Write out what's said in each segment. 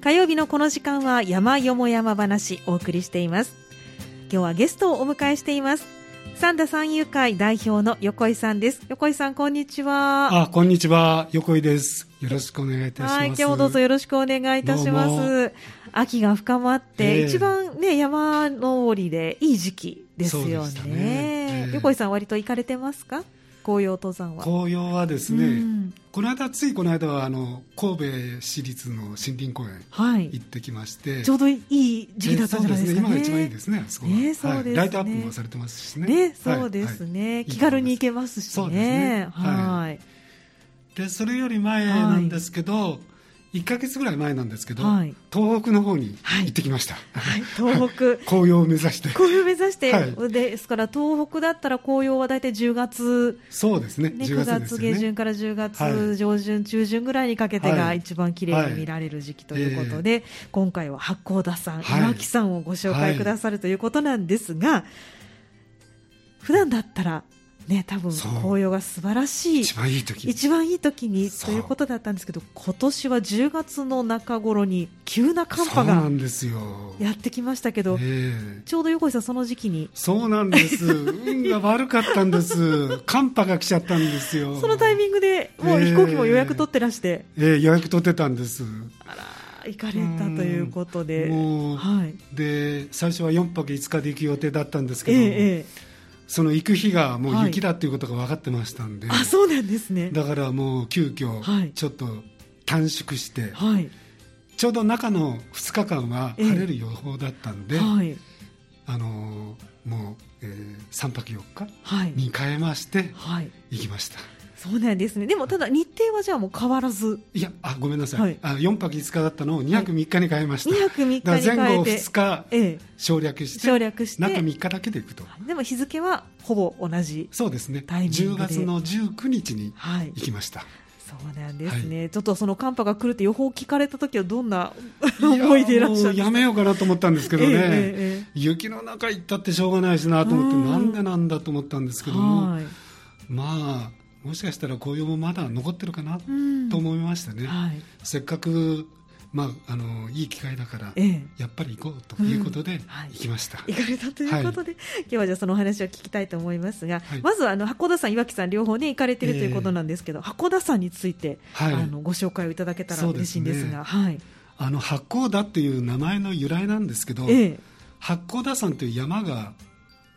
火曜日のこの時間は山よも山話お送りしています。今日はゲストをお迎えしています。三田三遊会代表の横井さんです。横井さんこんにちは。あこんにちは。横井です。よろしくお願いいたします。はい今日もどうぞよろしくお願いいたします。秋が深まって、えー、一番ね山登りでいい時期ですよね、ね。えー、横井さん割と行かれてますか？紅葉登山は。紅葉はですね、うん、この間ついこの間はあの神戸市立の森林公園行ってきまして、はい、ちょうどいい時期だったんじゃないですか、ね、今が一番いいですねそこは、ねそうですね、はい、ライトアップもされてますしね。ねそうですね、はい、気軽に行けますしね。そうですね。はい。でそれより前なんですけど、1か月ぐらい前なんですけど、はい、東北の方に行ってきました、はい、東北。紅葉を目指して。紅葉を目指して、はい、ですから東北だったら紅葉は大体10月。そうですね。ね9月下旬から10月上旬、中旬ぐらいにかけてが一番綺麗に見られる時期ということで、えー、今回は八甲田さん、岩木さんをご紹介くださるということなんですが、普段だったらね、多分紅葉が素晴らしい一番いい時。一番いい時にということだったんですけど今年は10月の中頃に急な寒波がやってきましたけど、ちょうど横井さんその時期に。そうなんです。運が悪かったんです。寒波が来ちゃったんですよ。そのタイミングでもう飛行機も予約取ってらして、えー、えー、予約取ってたんです。あら行かれたということで、はい、で最初は4泊5日で行く予定だったんですけど、えーえーその行く日がもう雪だっていうことが分かってましたんで、はい、あそうなんですね。だからもう急遽ちょっと短縮して、はい、ちょうど中の2日間は晴れる予報だったんで、えはい、あのもう、えー、3泊4日に変えまして行きました。そうなんですね。でもただ日程はじゃあもう変わらず。いや、あ、ごめんなさい。はい、あ4泊5日だったのを2泊3日に変えました。はい、2泊3日に変えて。前後2日、ええ、省略して、省略して中3日だけで行くと。でも日付はほぼ同じそうですね。10月の19日に行きました。はいそうなんですね、はい、ちょっとその寒波が来るって予報聞かれた時はどんな思いでいらっしゃるやめようかなと思ったんですけどね、えーえー、雪の中行ったってしょうがないしなと思ってなんでなんだと思ったんですけども、まあもしかしたら紅葉もまだ残ってるかなと思いましてね、はい、せっかくまあ、あのいい機会だから、ええ、やっぱり行こうということで、行きました、行かれたということで、はい、今日はじゃあそのお話を聞きたいと思いますが、はい、まずはあの函館さん、岩木さん両方ね行かれてるということなんですけど、えー、函館さんについて、はい、あのご紹介をいただけたら嬉しいんですが、すね、はい、あの八甲田っていう名前の由来なんですけど、えー、八甲田山という山が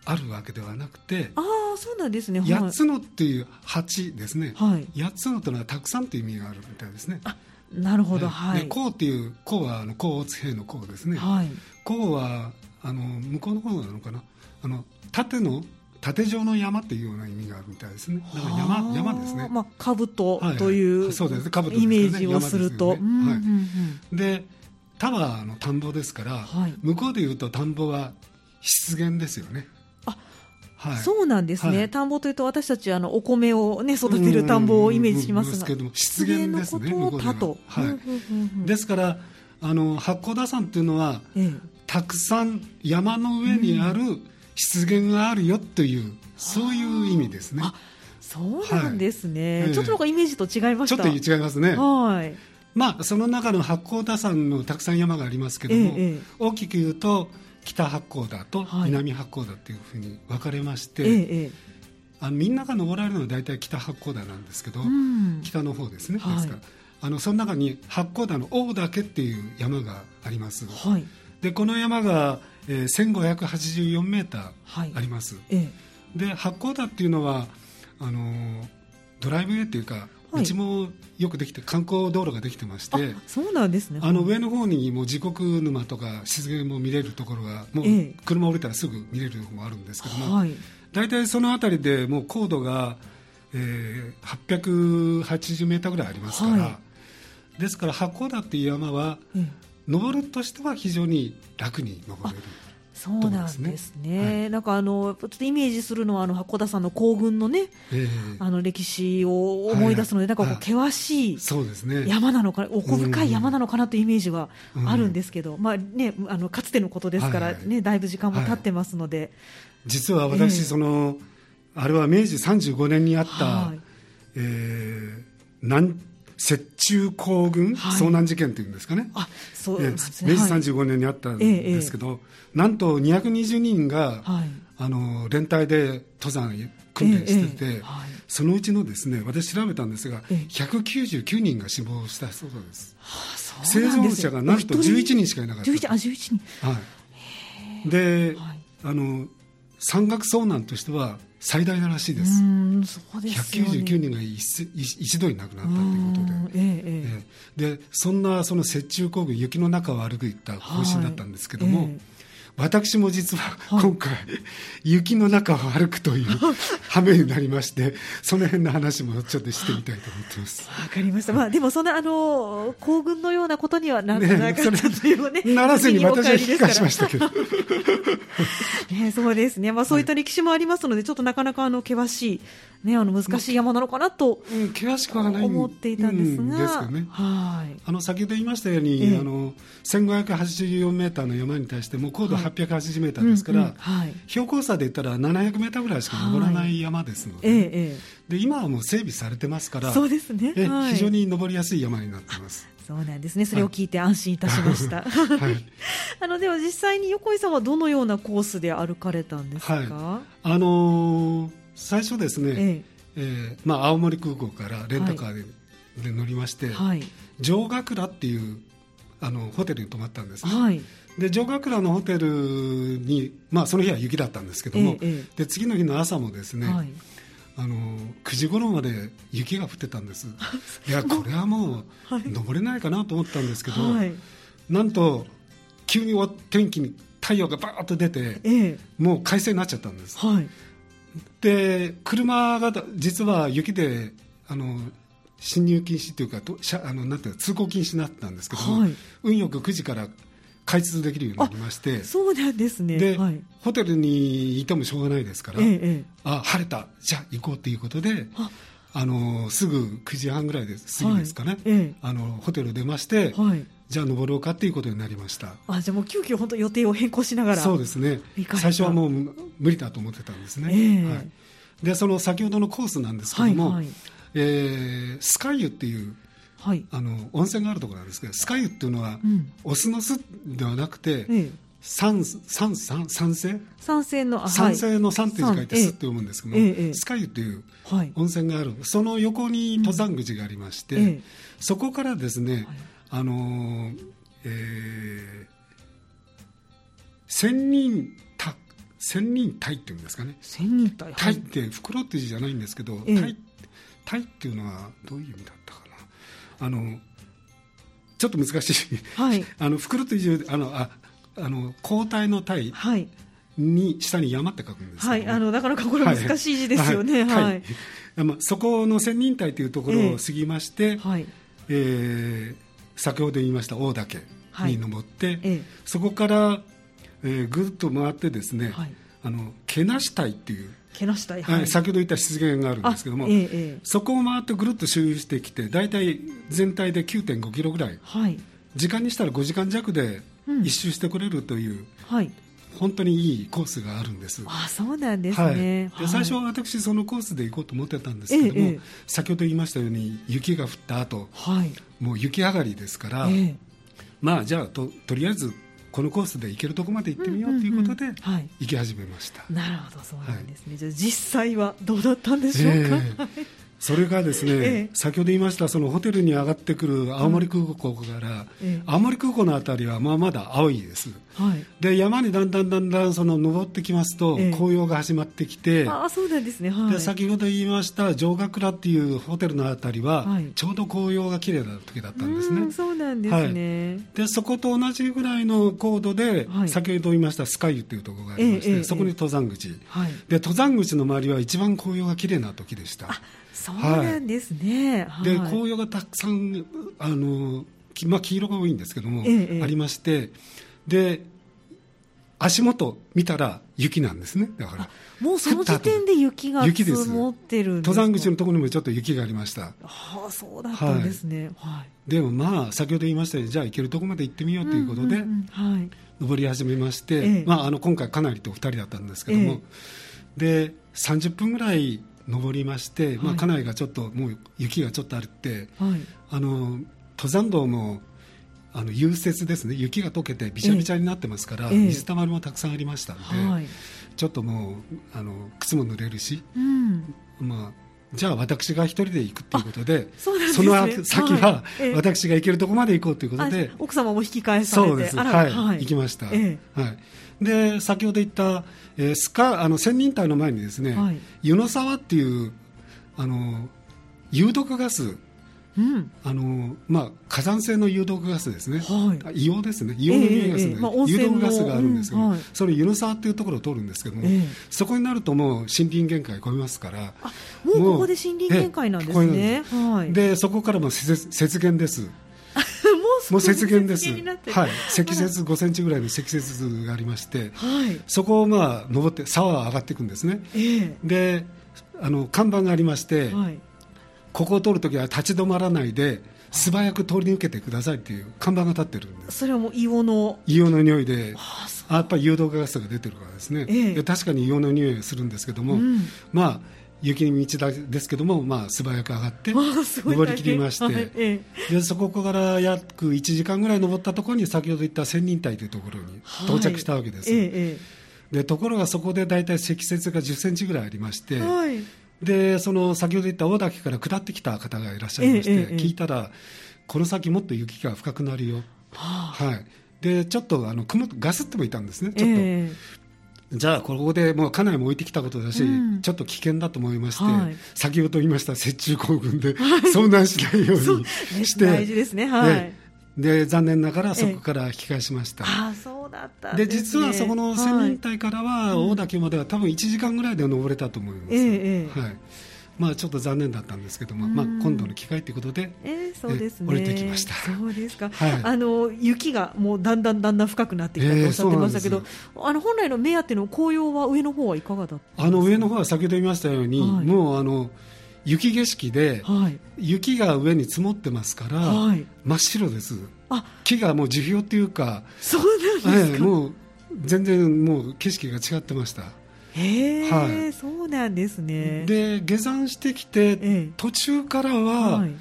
あるわけではなくてああそうなんですね。八つのっていう八ですね、はい、八つのというのはたくさんという意味があるみたいですね。あなるほど。はい、甲っていう甲はあの甲乙兵の甲ですね、はい、甲はあの向こうの方なのかな。あの縦の縦状の山っていうような意味があるみたいですね。だから山山ですね。まあ兜という、はい、そうです。ね。兜、ね、イメージをすると、ね、はい。で田はあの田んぼですから、はい、向こうでいうと田んぼは湿原ですよね。はい、そうなんですね、はい、田んぼというと私たちあのお米を、ね、育てる田んぼをイメージしますが、湿原ですねのことを田と、はい、ですからあの八甲田山っていうのは、ええ、たくさん山の上にある湿原があるよという、うん、そういう意味ですね。そうなんですね、はい、ちょっとなんかイメージと違いました。ちょっと違いますね。はい。まあ、その中の八甲田山のたくさん山がありますけども、え、大きく言うと北八甲田と南八甲田っていうふうに分かれまして、はい、あのみんなが登られるのは大体北八甲田なんですけど、うん、北の方ですね、ですか。らあのその中に八甲田の大岳っていう山があります、はい、でこの山が、えー、1584メーターあります、はい、で八甲田っていうのはあのドライブウェイっていうかうちもよくできて観光道路ができてましてそうなんですね。あの上の方にもう地獄沼とか湿原も見れるところがもう車降りたらすぐ見れるところもあるんですけども、はい、大体その辺りでもう高度が、えー、880メーターぐらいありますから、はい、ですから八甲田っていう山は、登るとしては非常に楽に登れる。そうなんですね、はい、なんかあのちょっとイメージするのはあの函館さんの行軍のね、えー、あの歴史を思い出すので、はい、なんかこう険しい山なのか、奥深い山なのかなというイメージはあるんですけど、うん、まあね、あのかつてのことですからね、はいはい、だいぶ時間も経ってますので、実は私、えー、そのあれは明治35年にあった、はい、えー、南雪中行軍？遭難事件というんですかね、あそう明治35年にあったんですけど、なんと220人が、あの連帯で登山訓練してて、そのうちのですね私調べたんですが、199人が死亡したそうです。生存者がなんと11人？しかいなかった。11あ11人。はい、で、あの山岳遭難としては最大ならしいです。うんそうですね、199人が一一度に亡くなったということで、えええ、でそんなその雪中行軍雪の中を歩くいった方針だったんですけども、はい私も実は今回、はい、雪の中を歩くという 羽目になりましてその辺の話もちょっとしてみたいと思ってます。わかりました、まあ、でもそんなあの行軍のようなことにはならなかったというね。ならずに私は引き返しましたけど。ね、そうですね、まあ、そういった歴史もありますので、はい、ちょっとなかなかあの険しいね、あの難しい山なのかなと、うん、険しくはない思っていたんですが、うん、ですよね、はい、あの先ほど言いましたように、ええ、あの1584メーターの山に対しても高度880メーターですから、はいうんうんはい、標高差で言ったら700メーターぐらいしか登らない山ですので、はいえ、で今はもう整備されてますからそうですね、非常に登りやすい山になってます。そうなんですね。それを聞いて安心いたしました。はい、あのでは実際に横井さんはどのようなコースで歩かれたんですか？はい、あのー最初ですね、ええ。えーまあ、青森空港からレンタカーではい、で乗りまして、はい、城ヶ倉っていうあのホテルに泊まったんですね、はい、で城ヶ倉のホテルに、まあ、その日は雪だったんですけども、ええ、で次の日の朝もですね、はい、あの9時頃まで雪が降ってたんです。いやこれはもう登れないかなと思ったんですけど、はい、なんと急に天気に太陽がバーッと出て、え、もう快晴になっちゃったんです、はい。で車が実は雪であの進入禁止というかとあのなんていう通行禁止になったんですけども、はい、運よく9時から開通できるようになりまして。そうなんですね。で、はい、ホテルにいてもしょうがないですから、ええ、あ晴れた。じゃあ行こうということであ。のすぐ9時半ぐらいです、過ぎですかね、はいえ、あのホテル出まして、じゃあ登ろうかということになりました。あじゃあもう急遽本当予定を変更しながら。そうですね。最初はもう無理だと思ってたんですね、はい。でその先ほどのコースなんですけども、はいはい、えー、スカイユっていう、はい、あの温泉があるところなんですけどスカイユっていうのは、うん、オスの巣ではなくて、ええ。酸酸酸酸性酸性の酸性の酸って字書いて「す」って読むんですけども、ええ、スカイユという温泉がある、その横に登山口がありまして、うん。え、そこからですね、はい、あのえー、千人千人隊っていうんですかね。千人隊隊って袋って字じゃないんですけど、ええ、隊隊っていうのはどういう意味だったかなあのちょっと難しい、はい、あの袋っていう字あのああの交代の隊、はい。に下に山って書くんです、ね、はい、あのなかなかこれ難しい字ですよね。はい。はい。まあ、そこの千人隊というところを過ぎまして、えー、はい、えー、先ほど言いました大岳に登って、はいえ。ー、そこからえー、ぐっと回ってですね、はい、あのけなしたいっていうけなしたい、はい、先ほど言った湿原があるんですけども、ええ、そこを回ってぐるっと周遊してきて大体全体で9.5キロぐらい、はい、時間にしたら5時間弱で一周してくれるという、うんはい、本当にいいコースがあるんです。あそうなんですね、はい、で最初は私そのコースで行こうと思ってたんですけども、え、先ほど言いましたように雪が降った後、はい、もう雪上がりですから、まあじゃあととりあえずこのコースで行けるとこまで行ってみようということで行き始めました、なるほどそうなんですね、はい、じゃあ実際はどうだったんでしょうか、えーそれがですね、ええ、先ほど言いましたそのホテルに上がってくる青森空港から、うん、青森空港の辺りはまあまだ青いです、はい、で山にだんだんだんだんその登ってきますと、紅葉が始まってきてあそうなんですね、はい、で先ほど言いました城ヶ倉っていうホテルの辺りは、はい、ちょうど紅葉が綺麗な時だったんですね。そうなんですね、でそこと同じぐらいの高度で、先ほど言いましたスカイユっていうところがありまして、そこに登山口、で登山口の周りは一番紅葉が綺麗な時でしたそうなんですね、はい、で紅葉がたくさんあの、まあ、黄色が多いんですけども、ええ、ありましてで足元見たら雪なんですね。だからもうその時点で雪が積もってる登山口のところにもちょっと雪がありました。はあそうだったんですね、はい、はい、でもまあ先ほど言いましたようにじゃあ行けるところまで行ってみようということで、はい、登り始めまして、ええ、まあ、あの今回かなりと2人だったんですけども、え、で30分ぐらい登りまして、まあ、家内がちょっともう雪がちょっとあるって、あの登山道もあの融雪ですね。雪が溶けてびちゃびちゃになってますから、え水たまりもたくさんありましたので、はい、ちょっともうあの靴も濡れるし、うん、まあじゃあ私が一人で行くということでそ、ね,、の先は私が行けるところまで行こうということで、はい、奥様も引き返されてそうです。はい、はい、行きました、えー、はい。で先ほど言った、えー、スカあの千人隊の前にですね、はい、湯の沢っていうあの有毒ガスうん、あのまあ、火山性の有毒ガスですね、はい、硫黄ですね、硫黄の匂いがする、えーえーまあ、有毒ガスがあるんですけど、うんはい、それ、湯の沢っていうところを通るんですけども、えー、そこになるともう森林限界超えますから、もうここで森林限界なんですね。はい、でそこからも雪原です。もう雪原です、はい、積雪5センチぐらいの積雪がありまして、はい、そこをまあ登って沢は上がっていくんですね、えー、であの看板がありまして、はいここを通るときは立ち止まらないで素早く通り抜けてくださいっていう看板が立ってるんです。それはもう硫黄の。硫黄の匂いであやっぱり誘導ガスが出てるからですね、ええ、で確かに硫黄の匂いがするんですけども、うん、まあ雪に道ですけども、まあ、素早く上がって登りきりまして、はいええ、でそこから約1時間ぐらい登ったところに先ほど言った千人隊というところに到着したわけです、はいえ、でところがそこで大体積雪が1 0センチぐらいありまして、はいでその先ほど言った大岳から下ってきた方がいらっしゃいまして、えええ、聞いたら、この先もっと雪が深くなるよ、はあ、はい、でちょっとあの雲ガスってもいたんですね、ちょっと。じゃあ、ここでもうかなりも置いてきたことだし、うん、ちょっと危険だと思いまして、はい、先ほど言いました雪中行軍で、遭難しないようにして、大事ですね、はい、で残念ながらそこから引き返しました、あそうだったで、ね、実はそこの仙人隊からは大岳までは多分1時間ぐらいで登れたと思います、えー、はい。まあ、ちょっと残念だったんですけども、まあ、今度の機会ということで、えー、そうですね、降りてきました。そうですか、はい、あの雪がもうだんだんだんだん深くなってきたとおっしゃってましたけど、えー、あの本来の目当ての紅葉は上の方はいかがだったあの上の方は先ほど言いましたように、はい、もうあの雪景色で、はい、雪が上に積もってますから、はい、真っ白です。木がもう樹氷っていうかそうなんですか、えー、もう全然もう景色が違ってました。へえ、はい、そうなんですね。で下山してきて、ええ、途中からは、はい、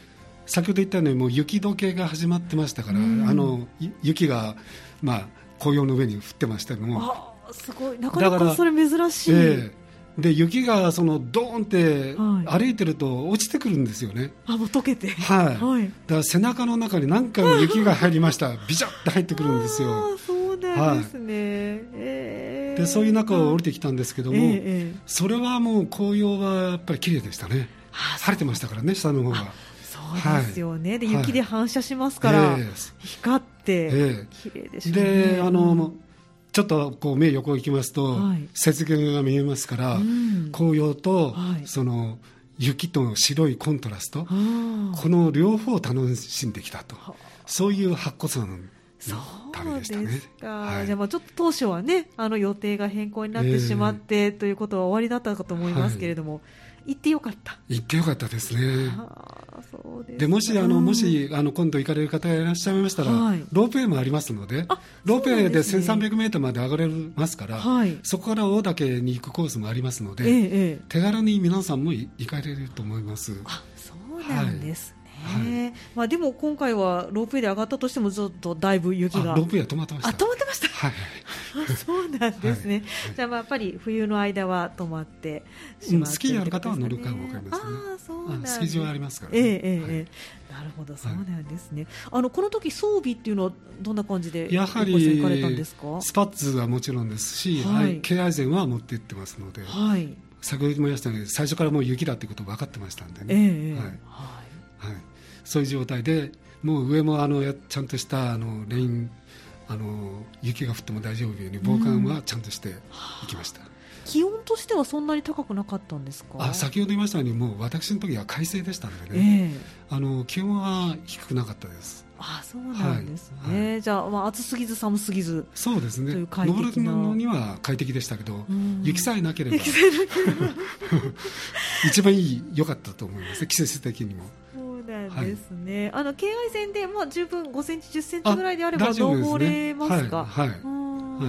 先ほど言ったようにもう雪解けが始まってましたから、あの雪が、まあ、紅葉の上に降ってましたけども。あすごい。なかなかそれ珍しい、えーで雪がそのドーンって歩いてると落ちてくるんですよね、あもう溶けて、はい、はい、だから背中の中に何回も雪が入りました、ビシャって入ってくるんですよ。そうなんですね、はい。えー、でそういう中を降りてきたんですけども、えー、それはもう紅葉はやっぱり綺麗でしたね、晴れてましたからね、下の方が。そうですよね、はい、で雪で反射しますから、光って、綺麗でしたね。であのちょっとこう目横行きますと、はい、雪原が見えますから、うん、紅葉と、はい、その雪と白いコントラスト、この両方を楽しんできたと、そういう八甲山の旅でしたね。はい、じゃあまあちょっと当初はねあの予定が変更になってしまって、えー、ということは終わりだったかと思いますけれども、行ってよかった。行ってよかったですね。でもしあのもしあの今度行かれる方がいらっしゃいましたら、はい、ロープウェイもありますのでロープウェイで1300メートルまで上がれますから、はい、そこから大岳に行くコースもありますので、ええ、手軽に皆さんも行かれると思います。あそうなんですね、はい、まあ、でも今回はロープウェイで上がったとしてもちょっとだいぶ雪が。ロープウェイは止まってました。あ止まってました、はい、そうなんですね、はい、じゃあまあやっぱり冬の間は止まってしまって、ね、スキーやる方は乗るかも分かりますね。あそうなんスキー場ありますからね、えー、えー、なるほどそうなんですね、あのこの時装備っていうのはどんな感じでやはりスパッツはもちろんですし、はい、ケアイゼンは持って行ってますので、はい、先ほども言いましたように最初からもう雪だということ分かってましたんでね、えー、はい、はいそういう状態でもう上もあのちゃんとしたあのレインあの雪が降っても大丈夫ように防寒はちゃんとしていきました、うん、気温としてはそんなに高くなかったんですか？あ先ほど言いましたようにもう私の時は快晴でしたのでね、えー、あの気温は低くなかったです。あそうなんですね、はい。はい、じゃあ、まあ、暑すぎず寒すぎず。そうですね。登るのには快適でしたけど、雪さえなければ 一番いい良かったと思います。季節的にも。なんですね、はい、あの京愛線で、まあ、十分5センチ、10センチぐらいであれば登れますか、はいは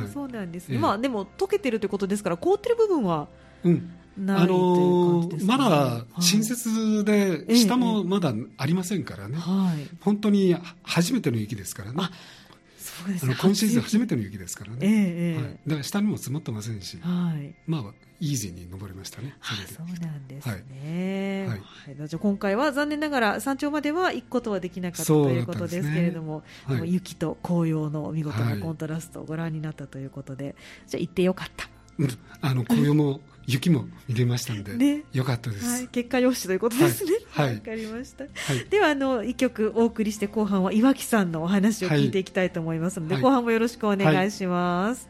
い、そうなんですね、まあ、でも溶けてるということですから、凍ってる部分はないという感じですか、ね、まだ新設で、下もまだありませんからね、はい、本当に初めての雪ですからね。そうですあの今シーズン初めて。の雪ですからね、えーはい、だから下にも積もってませんし、はい、まあイージーに登れましたね。そうなんですね。はい。はい、じゃ今回は残念ながら山頂までは行くことはできなかったということですけれども、ね。はい、雪と紅葉の見事なコントラストをご覧になったということで、じゃあ行ってよかった。うん、あの紅葉も雪も見れましたんで、ね、よかったです、はい、結果よしということですね。はい、わ、かりました。はい、ではあの一曲お送りして後半は岩木さんのお話を聞いていきたいと思いますので、後半もよろしくお願いします。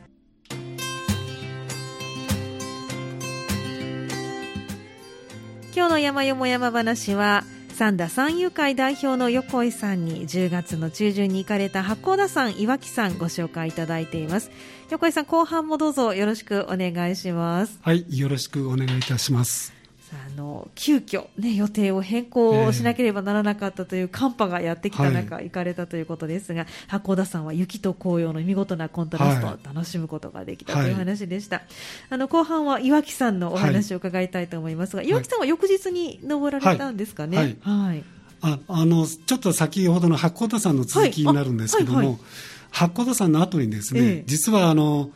今日の山よも山話は三田三遊会代表の横井さんに10月の中旬に行かれた八甲田山岩木さんご紹介いただいています。横井さん後半もどうぞよろしくお願いします。はいよろしくお願いいたします。あの急遽ね予定を変更しなければならなかったという寒波がやってきた中、行かれたということですが八甲田山は雪と紅葉の見事なコントラストを楽しむことができたという話でした、はい、あの後半は岩木さんのお話を伺いたいと思いますが、岩木さんは翌日に登られたんですかね？はい。ああのちょっと先ほどの八甲田山の続きになるんですけども、八甲田山の後にですね、ええ、実はあの、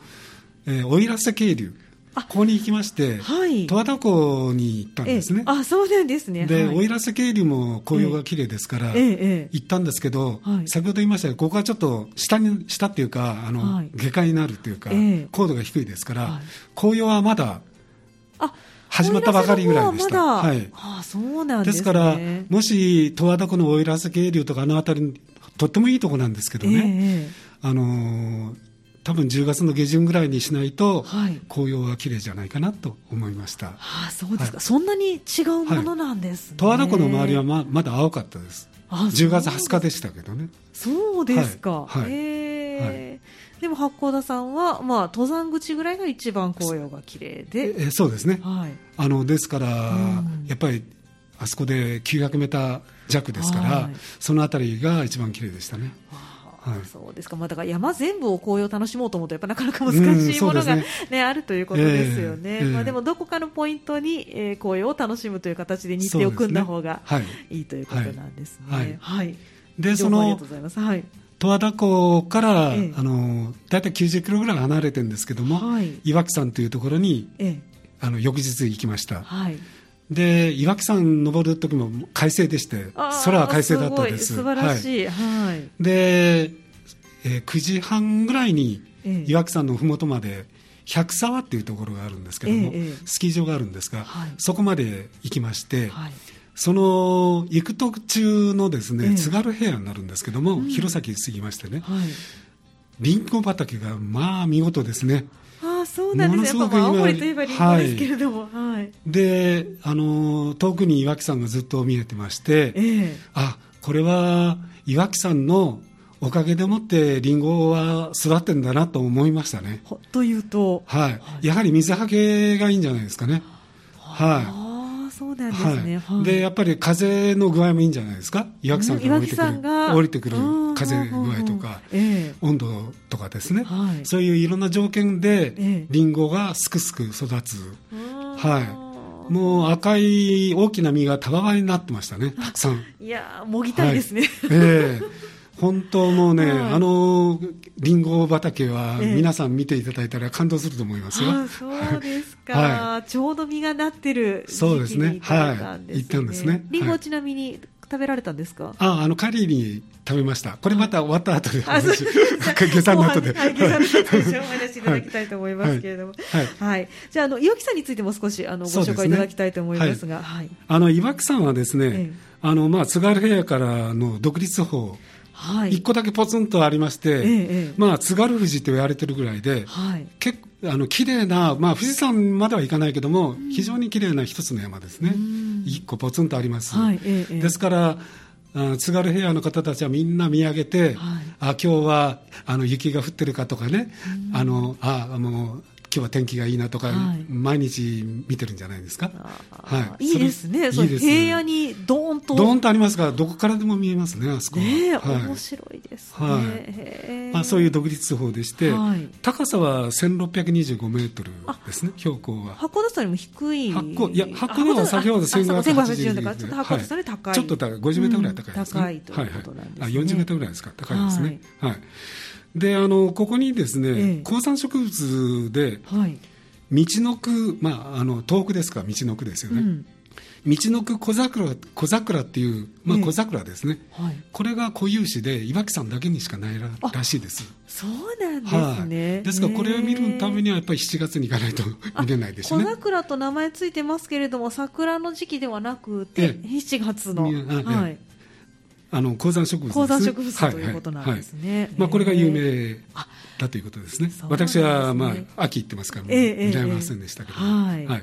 えー、奥入瀬渓流ここに行きまして、はい、十和田湖に行ったんですね。あ、そうなんですね。で、奥入瀬渓流も紅葉が綺麗ですから、行ったんですけど、先ほど言いましたが、ここはちょっと下に、下っていうか、あの、下界になるっていうか、高度が低いですから、紅葉はまだ、始まったばかりぐらいでした。はい。あそうなんです、ね、ですから、もし十和田湖の奥入瀬渓流とかあの辺り、とってもいいとこなんですけどね、あの多分10月の下旬ぐらいにしないと、はい、紅葉は綺麗じゃないかなと思いました。はあ、そうですか、はい、そんなに違うものなんですね。十和田湖の周りはままだ青かったです。あ10月20日でしたけどね。そうですか。はい、えー、でも八甲田さんは、まあ、登山口ぐらいが一番紅葉が綺麗で、えそうですね、はい、あのですから、やっぱりあそこで900メーター弱ですから、はい、そのあたりが一番綺麗でしたね。はい、そうですか、まあ、だから山全部を紅葉を楽しもうと思うと、やっぱなかなか難しいものがね、ね。あるということですよね、えー、まあ、でもどこかのポイントに、えー、紅葉を楽しむという形で日程を組んだ方がいいということなんですね。はい、でその十和田湖から、ええ、あの大体90キロぐらい離れてるんですけども、はい、岩木山というところに、え、あの翌日行きました。はいで岩木山登る時も快晴でして空は快晴だったんです。素晴らしい、はい、で、えー、9時半ぐらいに岩木山の麓まで百沢っていうところがあるんですけども、ええ、スキー場があるんですが、はい、そこまで行きまして、はい、その行く途中のですね、え、津軽平野になるんですけども、うん、弘前過ぎましてね、はい、リンゴ畑がまあ見事ですね。そうなんですね、やっぱ青森といえばりんごですけれども、はい、であの遠くに岩木山がずっと見えてまして、えー、あこれは岩木山のおかげでもってりんごは育ってんだなと思いましたね。というと、はい、やはり水はけがいいんじゃないですかね。はいそうなんですね、はい、でやっぱり風の具合もいいんじゃないですか？岩木山から降りてくる。降りてくる風具合とか、えー、温度とかですね、はい、そういういろんな条件でりんごがすくすく育つ、はい。もう赤い大きな実が束葉になってましたねたくさん。いやもぎたいですね、はい、ええ。ー本当もうね、はい、あのりんご畑は皆さん見ていただいたら感動すると思いますよ。えそうですか、はい、ちょうど実がなってるそうですね。はい。行ったんですね。りんごちなみに食べられたんですか？あ、あのカリーに食べました。これまた終わった後で話、下山の後で。はい、下山の後でお話しいただきたいと思いますけれども。はい。はい、じゃあ、あの岩木さんについても少しあのご紹介いただきたいと思いますが、はい。あの岩木さんはですね、あのまあ津軽平野からの独立法。はい、1個だけポツンとありまして、ええ、まあ、津軽富士と言われてるぐらいで、はい、結構あの綺麗な、まあ、富士山まではいかないけども、非常に綺麗な一つの山ですね、1個ポツンとあります。はいえ、ですから津軽平野の方たちはみんな見上げて、はい、あ今日はあの雪が降ってるかとかね、あのあもう今日は天気がいいなとか、はい、毎日見てるんじゃないですか？はい、いいですね。いいです平野にドーンと。どんとありますからどこからでも見えますねあそこね、はい、面白いですね、はい。まあ、そういう独立地方でして、はい、高さは1625メートルですね標高は。函館よりも低い。いや八甲は先ほど1580だからちょっと函館高い。ちょっと高い。50メートルぐらい高いですね、うん、高いということなんですね、はいはい、あ40メートルぐらいですか。高いですね。はいであのここにですね、ええ、高山植物で、はい、道の区、まあ、あの東北ですから道の区ですよね、うん、道の区小桜小桜っていう、まあ、小桜ですね、えはい、これが固有種で岩木山だけにしかないららしいです。そうなんですね、はい、ですからこれを見るためにはやっぱり7月に行かないと見れないですね。小桜と名前ついてますけれども桜の時期ではなくて、ええ、7月の、はい、あの高山植物、ね、高山植物ということなんですね。はいまあこれが有名だということですね。すね。私はまあ秋行ってますから、見られませんでしたけど、はい、はい。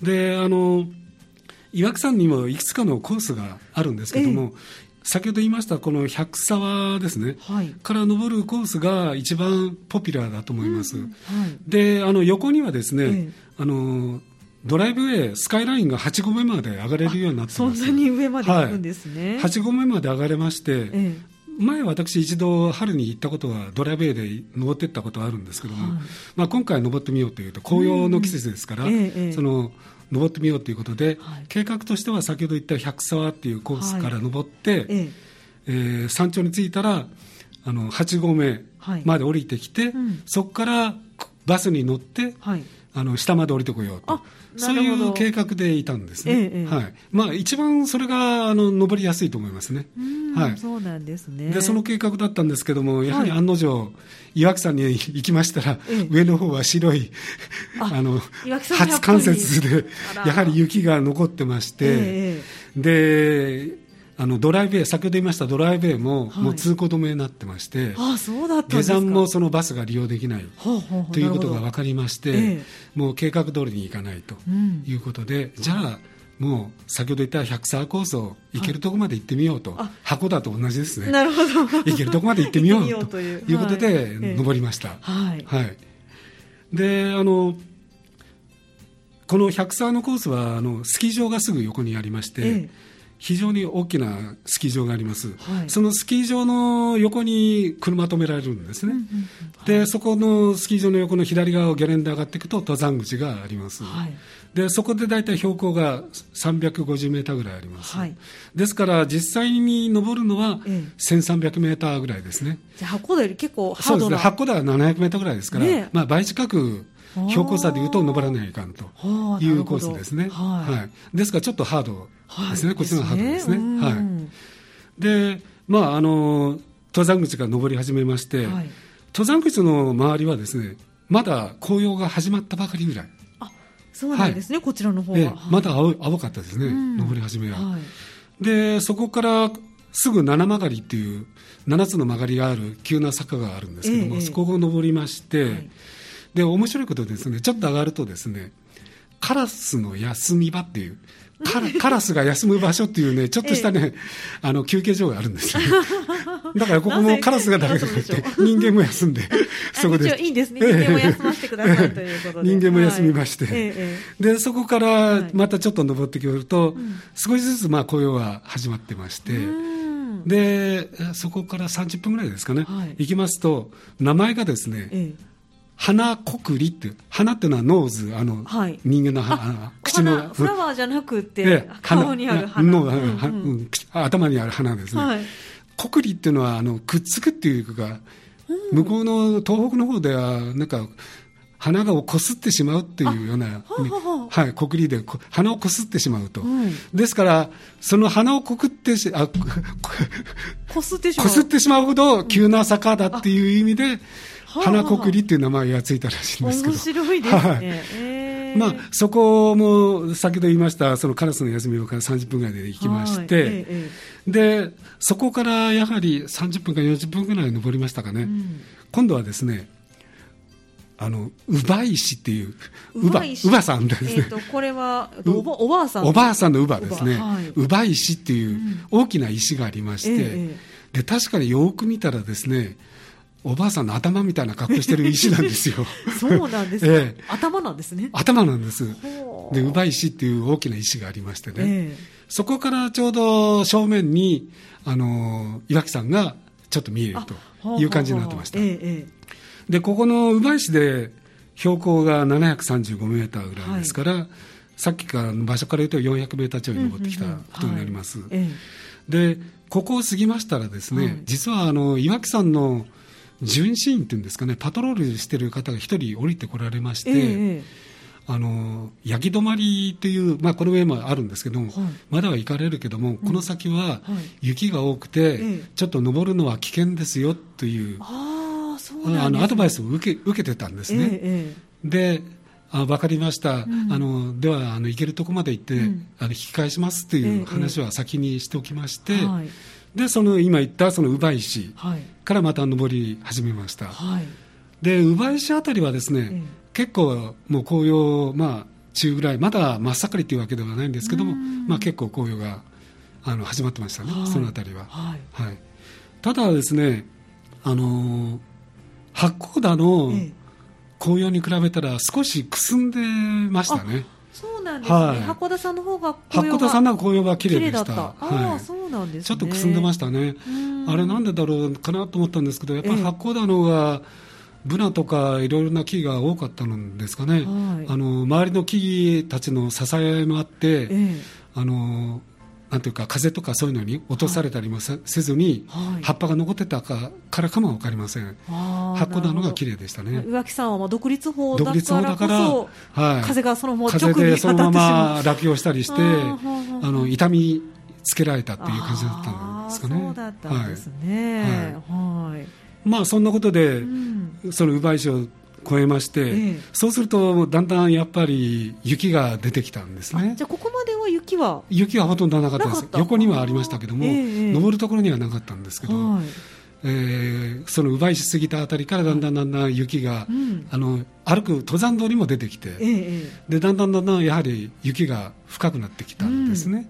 であの岩木山にもいくつかのコースがあるんですけども。先ほど言いましたこの百沢ですね、はい、から登るコースが一番ポピュラーだと思います。うんはい、であの横にはですね、あのドライブウェイ、スカイラインが8合目まで上がれるようになってそんなに上まで行くんですね。はい、8合目まで上がれまして、ええ、前、私、一度春に行ったことは、ドライブウェイで登っていったことがあるんですけども、はい、まあ、今回、登ってみようというと、紅葉の季節ですから、え、その登ってみようということで、はい、計画としては先ほど言った百沢っていうコースから登って、はい、えー、山頂に着いたら、あの8合目まで降りてきて、うん、そこからバスに乗って、あの下まで降りてこようと。そういう計画でいたんですね。ええ、はい。まあ一番それがあの登りやすいと思いますね。はい。そうなんですね。でその計画だったんですけども、やはり案の定、はい、岩木山に行きましたら、え、上の方は白いあの初冠雪でやはり雪が残ってまして、であのドライブウェイ、先ほど言いましたドライブウェイも、もう通行止めになってまして、あそうだ下山もそのバスが利用できないということが分かりまして、もう計画通りに行かないということで、じゃあ、もう先ほど言った百沢コースを行けるところまで行ってみようと、箱だと同じですね、なるほど。行けるところまで行ってみようという。ことで、登りました。はい、はい、であのこの百沢のコースはあのスキー場がすぐ横にありまして、ええ非常に大きなスキー場があります、はい、そのスキー場の横に車止められるんですね、うんうんはい、でそこのスキー場の横の左側をゲレンデ上がっていくと登山口があります、はい、でそこで大体標高が350メーターぐらいあります、ですから実際に登るのは1300メーターぐらいですね、じゃあ八甲田より結構ハードな。そうですね。八甲田は700メーターぐらいですから、ね、まあ、倍近く標高差でいうと登らないかんというコースですね。はい、はい、ですからちょっとハードですね、はい、こっちのハードですね。はい、で、まあ、あの登山口が登り始めまして、はい、登山口の周りはですねまだ紅葉が始まったばかりぐらい。あそうなんですね、こちらの方は、えまだ青青かったですね、登り始めは。でそこからすぐ七曲りっていう7つの曲がりがある急な坂があるんですけども、ええ、そこを登りまして、はい、で面白いことですね。ちょっと上がるとですねカラスの休み場っていう カラスが休む場所っていうね、ちょっとしたね、ええ、あの休憩所があるんですよ。だからここもカラスがだけじゃなくて、人間も休んで、そこで。いいんですね、人間も休ませてくださいということで。人間も休みまして、はい、で、そこからまたちょっと登ってくると、はい、少しずつまあ紅葉は始まってまして、で、そこから30分ぐらいですかね、はい、行きますと、名前がですね、え鼻こくりって、鼻っていうのは nose、あの、はい、人間の鼻、口の。フラワーじゃなくて、顔にあるうんうん。頭にある鼻ですね。はい、こくりっていうのは、あの、くっつくっていうか、向こうの東北の方では、なんか、鼻がこすってしまうっていうような、ね、はい、こくりで花をこすってしまうと、うん、ですから、その花をこくってしあこすってしまう。ほど急な坂だっていう意味で、花こくりっていう名前がついたらしいんですけど。面白いですね。はいえー、まあ、そこも、先ほど言いました、そのカラスの休みから30分ぐらいで行きまして、えー、で、そこからやはり30分か40分ぐらい登りましたかね。うん、今度はですね、あの、乳母石っていう、乳母、乳母さんですね。えー、と、これはおば、おばあさんおばあさんの乳母ですね。乳母、はい、石っていう大きな石がありまして、えー、で、確かによく見たらですね、おばあさんの頭みたいな格好してる石なんですよ。そうなんですか、ええ、頭なんですね。頭なんです。で、乳母石っていう大きな石がありましてね。えそこからちょうど正面にあの岩木山がちょっと見えるという感じになってました。でここの宇部石で標高が735メーターぐらいですから、はい、さっきからの場所から言うと400メーターちょい登ってきたことになります。でここを過ぎましたらですね、はい、実はあの岩木山の巡視員っていうんですかねパトロールしてる方が一人降りてこられまして、えー、あの焼き止まりという、まあ、この上もあるんですけども、はい、まだは行かれるけども、この先は雪が多くて、ちょっと登るのは危険ですよという、あのアドバイスを受け受けてたんですね。えー、であ分かりました、うん、あのではあの行けるとこまで行って、うん、あの引き返しますという話は先にしておきまして、ええでその今言ったその乳母石からまた登り始めました、はい、で乳母石あたりはですね、え、結構もう紅葉、まあ、中ぐらいまだ真っ盛りというわけではないんですけども、まあ、結構紅葉があの始まってましたね、はい、そのあたりは、はい、はい、ただですねあの八甲田の、紅葉に比べたら少しくすんでましたね。そうなんですね、はい、函館さんの方が函館さんの紅葉が綺麗でした。あ、はい、そうなんです、ね、ちょっとくすんでましたね。あれなんでだろうかなと思ったんですけど、やっぱり八甲田の方が、ブナとかいろいろな木が多かったんですかね、はい、あの周りの木々たちの支えもあって、え。あのなんていうか風とかそういうのに落とされたりもせ,、ずに、はい、葉っぱが残ってたかからかも分かりません。八甲田のが綺麗でしたね。岩木さんは独立法だからこそはい、風がそのまま風でそのまま落葉したりしてあの痛みつけられたっていう感じだったんですかね。そうだったんですね、はい、はい、まあそんなことで、うん、その奪い賞超えまして、ええ、そうするとだんだんやっぱり雪が出てきたんですね。じゃあここまでは雪は？雪はほとんどなかったです。横にはありましたけども、え、登るところにはなかったんですけど、はい。えー、その奪いしすぎたあたりからだんだんだんだん雪が、うん、あの歩く登山道にも出てきて、でだんだんだんだんやはり雪が深くなってきたんですね。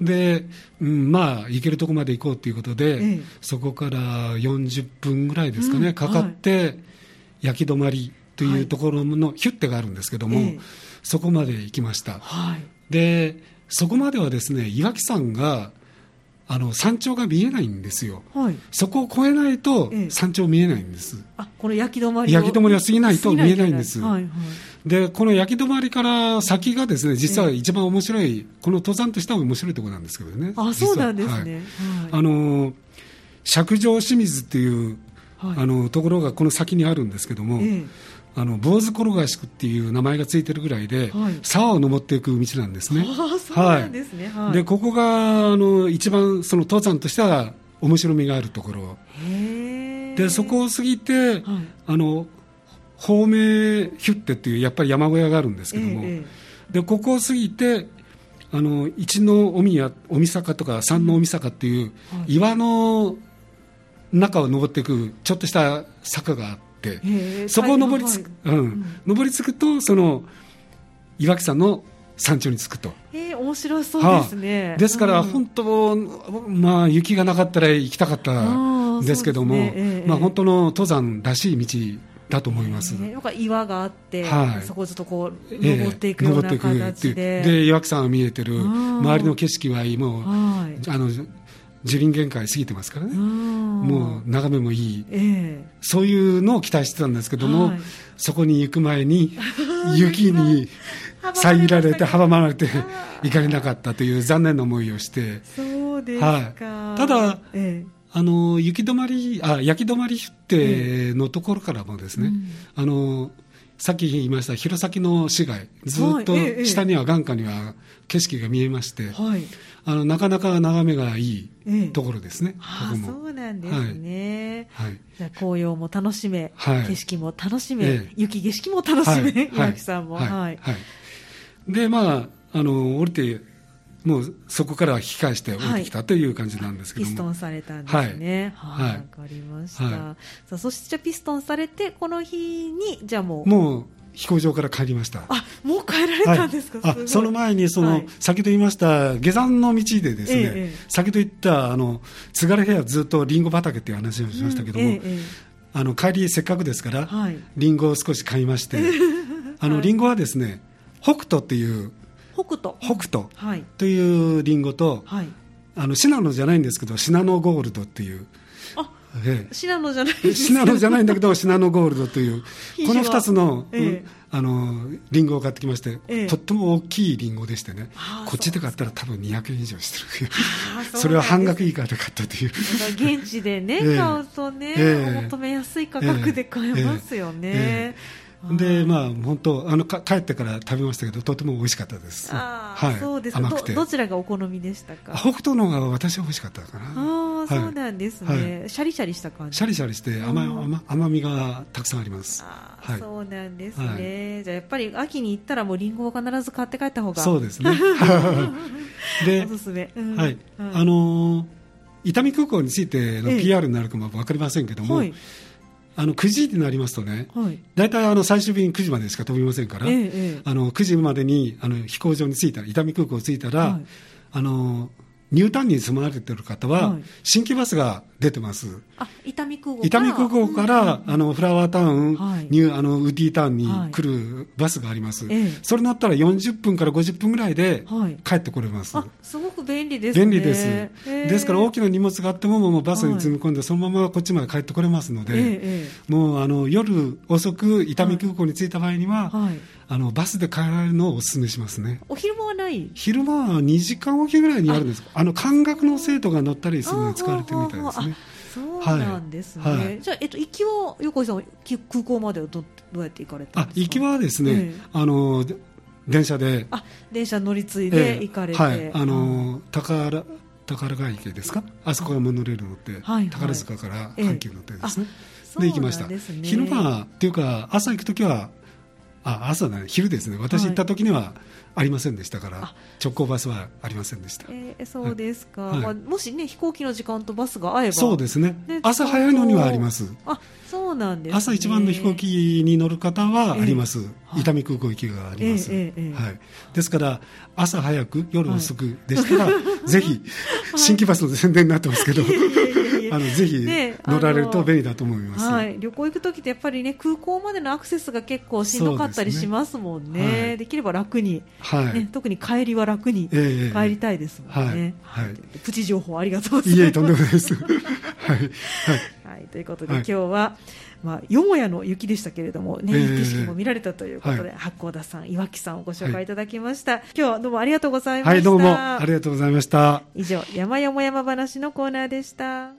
うん、で、うん、まあ行けるところまで行こうということで、そこから40分ぐらいですかね、うん、かかって、はい焼き止まりというところのヒュッテがあるんですけども、はい、そこまで行きました、はい、でそこまではですね岩木山があの山頂が見えないんですよ、はい、そこを越えないと山頂見えないんです、あこの焼き止まり焼き止まりを過ぎないと見えないんです、はいはい、でこの焼き止まりから先がですね実は一番面白い、この登山としては面白いところなんですけどね。あそうなんですね、あの釈上清水っていうあのところがこの先にあるんですけども、えあの坊主転がしっていう名前がついてるぐらいで、はい、沢を登っていく道なんですね。はい、でここがあの一番その登山としては面白みがあるところ。でそこを過ぎて、はい、あの方明ヒュッテっていうやっぱり山小屋があるんですけども、でここを過ぎてあの一のお宮おみ坂とか三のおみ坂っていう岩の中を登っていくちょっとした坂があって、そこを登りつく、うん、登りつくとその岩木山の山頂に着くと。えー、面白そうですね。はあ、ですから、本当、まあ、雪がなかったら行きたかったんですけども、ね。えー、まあ、本当の登山らしい道だと思います。なんか岩があって、はい、そこをずっとこう登っていくような形で、えー、で岩木山が見えてる、周りの景色はもう、はい、あの樹林限界過ぎてますからね、もう眺めもいい、えー、そういうのを期待してたんですけども、はい、そこに行く前に、雪に遮られて、阻まれて行かれなかったという残念な思いをして、はい、ただ、えー、あの雪止まりあ焼き止まりってのところからもですね、あのさっき言いました弘前の市街ずっと下には眼下には景色が見えまして、はい、あのなかなか眺めがいいところですね、ええ、そうなんですね、はい、じゃ紅葉も楽しめ、はい、景色も楽しめ、え、雪景色も楽しめ、岩木さんも。はい、でまああの降りてもうそこからは引き返して降りてきたという感じなんですけどピストンされたんですね。はい。わ、はい、かりました。はい、さあ、そしてじゃピストンされて、この日に、じゃあもう。もう、飛行場から帰りました。あ、もう帰られたんですか、はい、あその前に、その、はい、先ほど言いました、下山の道でですね、ええ、先ほど言った、あの、津軽平野ずっとりんご畑っていう話をしましたけども、うんえ、あの、帰りせっかくですから、はい、りんごを少し買いまして、あの、りんごはですね、北斗っていう、北斗。北斗というりんごと、はい、あのシナノじゃないんですけどシナノゴールドっていうええ、シナノじゃないシナノじゃないんだけどシナノゴールドというこの2つの、ええ、あのリンゴを買ってきまして、ええ、とっても大きいリンゴでしてね。こっちで買ったら多分200円以上してる。それは半額以下で買ったという。現地でね、買うとね、求めやすい価格で買えますよね、でまあ本当あのか帰ってから食べましたけどとても美味しかったです。はい、そうです甘くてどちらがお好みでしたか？北斗の方が私は美味しかったかな。ああ、そうなんですね、はい、シャリシャリした感じ？シャリシャリして甘甘甘みがたくさんあります。あはい、そうなんですね。はい、じゃあやっぱり秋に行ったらもうリンゴを必ず買って帰った方が。そうですね。で、おすすめ。うん、はい、あのー、伊丹空港についての PR になるかもわかりませんけども。はいあの9時になりますとね、はい、大体あの最終便9時までしか飛びませんから、ええ、あの9時までにあの飛行場に着いたら、伊丹空港着いたら、はい、あのニュータウンに住まわれている方は、新規バスが出てます。あ、伊丹空港伊丹空港から、あの、フラワータウン、はい、ニュー、あの、ウッディタウンに来るバスがあります。はい、それ乗ったら40分から50分ぐらいで帰ってこれます。はい、すごく便利ですね。便利です。ですから大きな荷物があっても、もうバスに積み込んで、そのままこっちまで帰ってこれますので、もう、あの、夜遅く伊丹空港に着いた場合には、あのバスで帰られるのをお勧めしますね。お昼間はない？昼間は2時間おきぐらいにあるんです。あの、感覚の生徒が乗ったりするのに使われてるみたいですね。そうなんですね。はい、じゃあ、えっと、行きは、横井さん、空港まではどどうやって行かれたんですか？あ行きはですね、ええ、あの、電車で。あ、電車乗り継いで行かれて。え、はい。あの、宝、宝ヶ池ですか？あそこがモノレール乗って、はいはい、宝塚から阪急乗ってですね。で行きました。昼間っていうか、朝行くときは、あ朝だね。昼ですね。私行った時にはありませんでしたから、はい、直行バスはありませんでした、えー、そうですか、はい、まあ、もしね飛行機の時間とバスが合えば。そうですね、ね、朝早いのにはあります。あそうなんです、ね、朝一番の飛行機に乗る方はあります、えー、伊丹空港行きがあります、えー、はい、ですから朝早く夜遅くでしたら、ぜひ新規バスの宣伝になってますけどあのぜひ乗られると便利だと思います、はい、旅行行く時ってやっぱりね空港までのアクセスが結構しんどかったりしますもんね、ねはい、できれば楽に、はい。ね、特に帰りは楽に帰りたいですもんね、はい、はい、プチ情報ありがとうございます。いえとんでもないです。はい、はい。はい、ということで、今日は、まあ、よもやの雪でしたけれども、ね、景色も見られたということで、八甲田さん、岩木さんをご紹介いただきました。今日はどうもありがとうございました。はい、どうもありがとうございました。以上、山よも山話のコーナーでした。